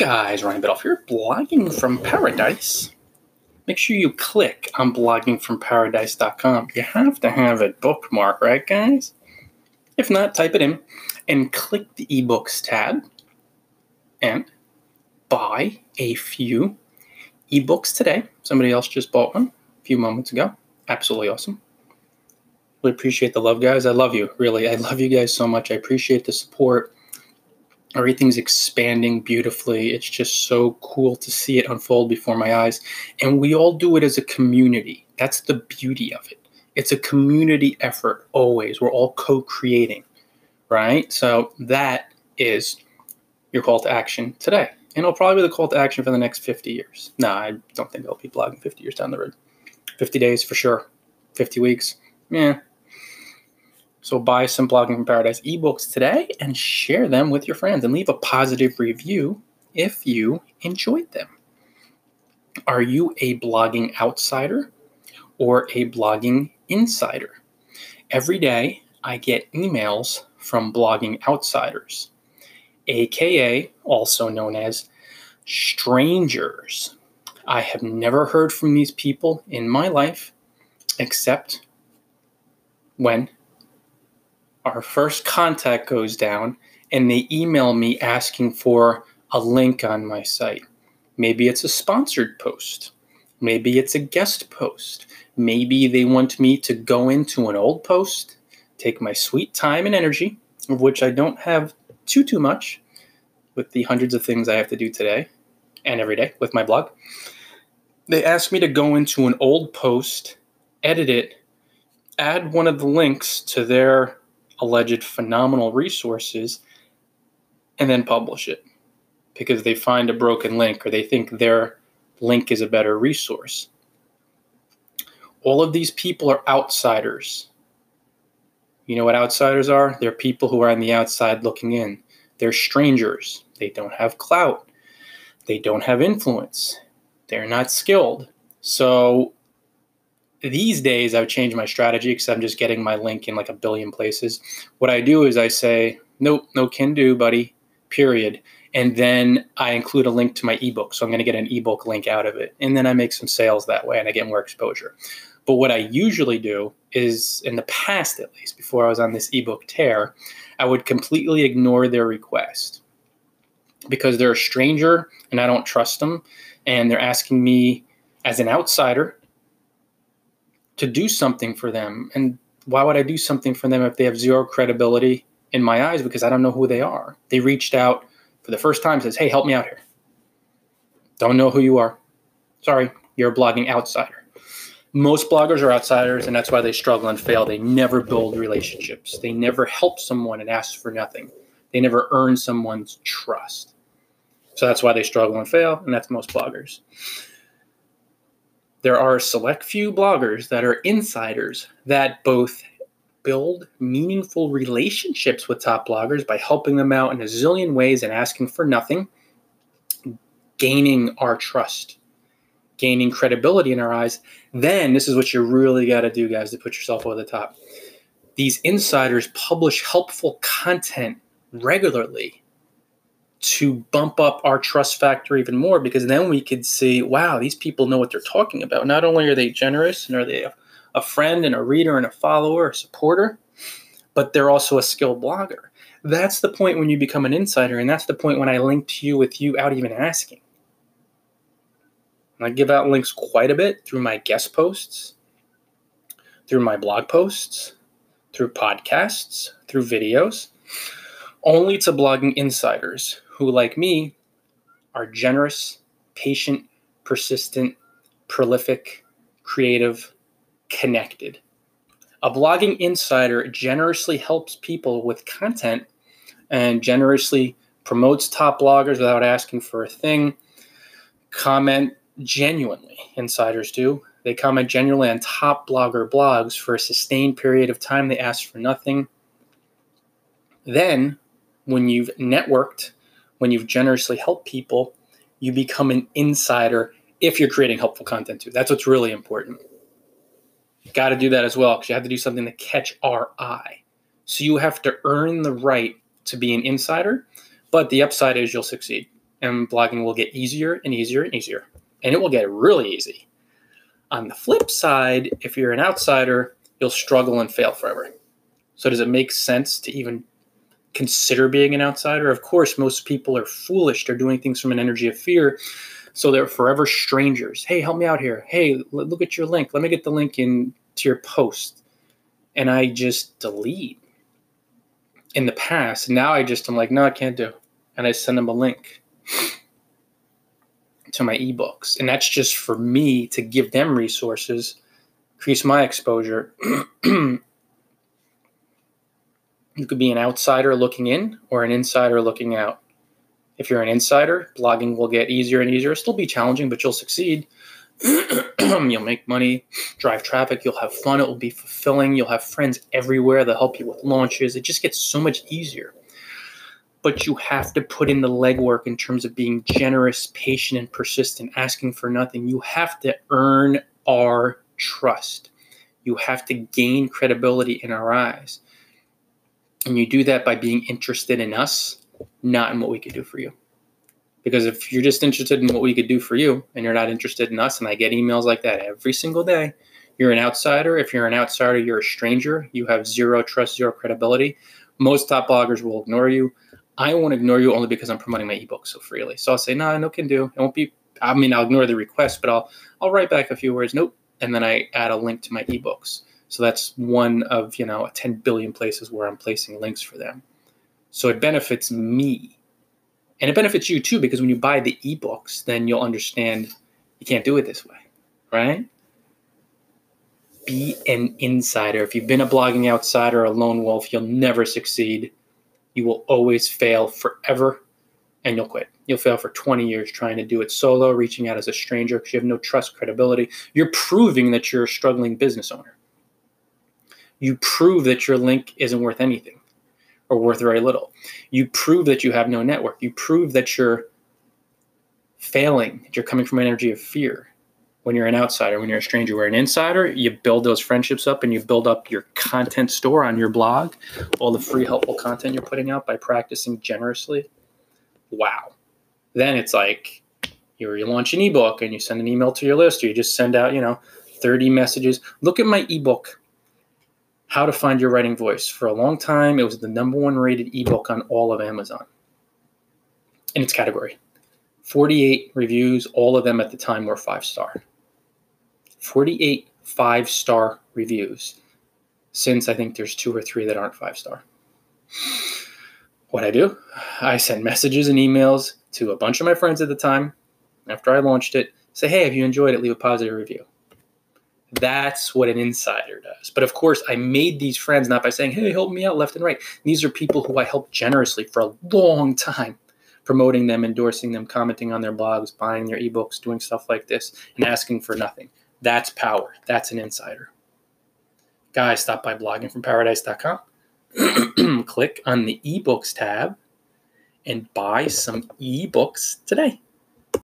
guys? Ryan Biddulph here, blogging from paradise. Make sure you click on bloggingfromparadise.com. You have to have it bookmarked, right, guys? If not, type it in and click the ebooks tab and buy a few ebooks today. Somebody else just bought one a few moments ago. Absolutely awesome. We appreciate the love, guys. I love you. Really, I love you guys so much. I appreciate the support everything's expanding beautifully. It's just so cool to see it unfold before my eyes. And we all do it as a community. That's the beauty of it. It's a community effort always. We're all co creating, right? So that is your call to action today. And it'll probably be the call to action for the next 50 years. No, I don't think I'll be blogging 50 years down the road. 50 days for sure. 50 weeks. Yeah, so buy some Blogging from Paradise ebooks today and share them with your friends and leave a positive review if you enjoyed them. Are you a blogging outsider or a blogging insider? Every day I get emails from blogging outsiders, aka also known as strangers. I have never heard from these people in my life except when our first contact goes down and they email me asking for a link on my site. Maybe it's a sponsored post. Maybe it's a guest post. Maybe they want me to go into an old post, take my sweet time and energy, of which I don't have too too much with the hundreds of things I have to do today and every day with my blog. They ask me to go into an old post, edit it, add one of the links to their alleged phenomenal resources and then publish it because they find a broken link or they think their link is a better resource. All of these people are outsiders. You know what outsiders are? They're people who are on the outside looking in. They're strangers. They don't have clout. They don't have influence. They're not skilled. So these days I've changed my strategy because I'm just getting my link in like a billion places. What I do is I say, nope, no can do, buddy, period. And then I include a link to my ebook. So I'm going to get an ebook link out of it. And then I make some sales that way and I get more exposure. But what I usually do is, in the past at least, before I was on this ebook tear, I would completely ignore their request because they're a stranger and I don't trust them. And they're asking me as an outsider to do something for them. And why would I do something for them if they have zero credibility in my eyes because I don't know who they are? They reached out for the first time says, "Hey, help me out here." Don't know who you are. Sorry, you're a blogging outsider. Most bloggers are outsiders and that's why they struggle and fail. They never build relationships. They never help someone and ask for nothing. They never earn someone's trust. So that's why they struggle and fail and that's most bloggers there are a select few bloggers that are insiders that both build meaningful relationships with top bloggers by helping them out in a zillion ways and asking for nothing, gaining our trust, gaining credibility in our eyes. Then, this is what you really got to do, guys, to put yourself over the top. These insiders publish helpful content regularly to bump up our trust factor even more because then we could see, wow, these people know what they're talking about. Not only are they generous and are they a, a friend and a reader and a follower, a supporter, but they're also a skilled blogger. That's the point when you become an insider, and that's the point when I link to you with you out even asking. I give out links quite a bit through my guest posts, through my blog posts, through podcasts, through videos, only to blogging insiders who, like me, are generous, patient, persistent, prolific, creative, connected. A blogging insider generously helps people with content and generously promotes top bloggers without asking for a thing. Comment genuinely, insiders do. They comment genuinely on top blogger blogs for a sustained period of time. They ask for nothing. Then, when you've networked when you've generously helped people, you become an insider if you're creating helpful content too. That's what's really important. Got to do that as well because you have to do something to catch our eye. So you have to earn the right to be an insider, but the upside is you'll succeed. and blogging will get easier and easier and easier. And it will get really easy. On the flip side, if you're an outsider, you'll struggle and fail forever. So, does it make sense to even consider being an outsider? Of course, most people are foolish. They're doing things from an energy of fear. So, they're forever strangers. Hey, help me out here. Hey, look at your link. Let me get the link into your post. And I just delete. In the past, now I just, I'm like, no, I can't do. And I send them a link to my ebooks. And that's just for me to give them resources, increase my exposure. you could be an outsider looking in or an insider looking out. If you're an insider, blogging will get easier and easier. It'll still be challenging, but you'll succeed. you'll make money, drive traffic, you'll have fun, it will be fulfilling. You'll have friends everywhere that help you with launches. It just gets so much easier but you have to put in the legwork in terms of being generous, patient, and persistent, asking for nothing. You have to earn our trust. You have to gain credibility in our eyes. And you do that by being interested in us, not in what we could do for you. Because if you're just interested in what we could do for you and you're not interested in us, and I get emails like that every single day, you're an outsider. If you're an outsider, you're a stranger. You have zero trust, zero credibility. Most top bloggers will ignore you. I won't ignore you only because I'm promoting my ebook so freely. So I'll say, no, nah, no can do. It won't be, I mean, I'll ignore the request, but I'll, I'll write back a few words. Nope. And then I add a link to my ebooks. So that's one of, you know, 10 billion places where I'm placing links for them. So it benefits me. And it benefits you too, because when you buy the ebooks, then you'll understand you can't do it this way, right? Be an insider. If you've been a blogging outsider, a lone wolf, you'll never succeed you will always fail forever and you'll quit. You'll fail for 20 years trying to do it solo, reaching out as a stranger because you have no trust, credibility. You're proving that you're a struggling business owner. You prove that your link isn't worth anything or worth very little. You prove that you have no network. You prove that you're failing, that you're coming from an energy of fear when you're an outsider, when you're a stranger. We're an insider, you build those friendships up and you build up your content store on your blog, all the free, helpful content you're putting out by practicing generously. Wow. Then it's like you launch an ebook and you send an email to your list, or you just send out, you know, 30 messages. Look at my ebook, How to Find Your Writing Voice. For a long time, it was the number one rated ebook on all of Amazon in its category. 48 reviews, all of them at the time were five star. 48 five star reviews since I think there's two or three that aren't five star. What I do, I send messages and emails to a bunch of my friends at the time after I launched it, say, hey, have you enjoyed it? Leave a positive review. That's what an insider does. But of course, I made these friends not by saying, hey, help me out left and right. These are people who I helped generously for a long time, promoting them, endorsing them, commenting on their blogs, buying their ebooks, doing stuff like this, and asking for nothing. That's power. That's an insider. Guys, stop by bloggingfromparadise.com. Click on the ebooks tab and buy some ebooks today.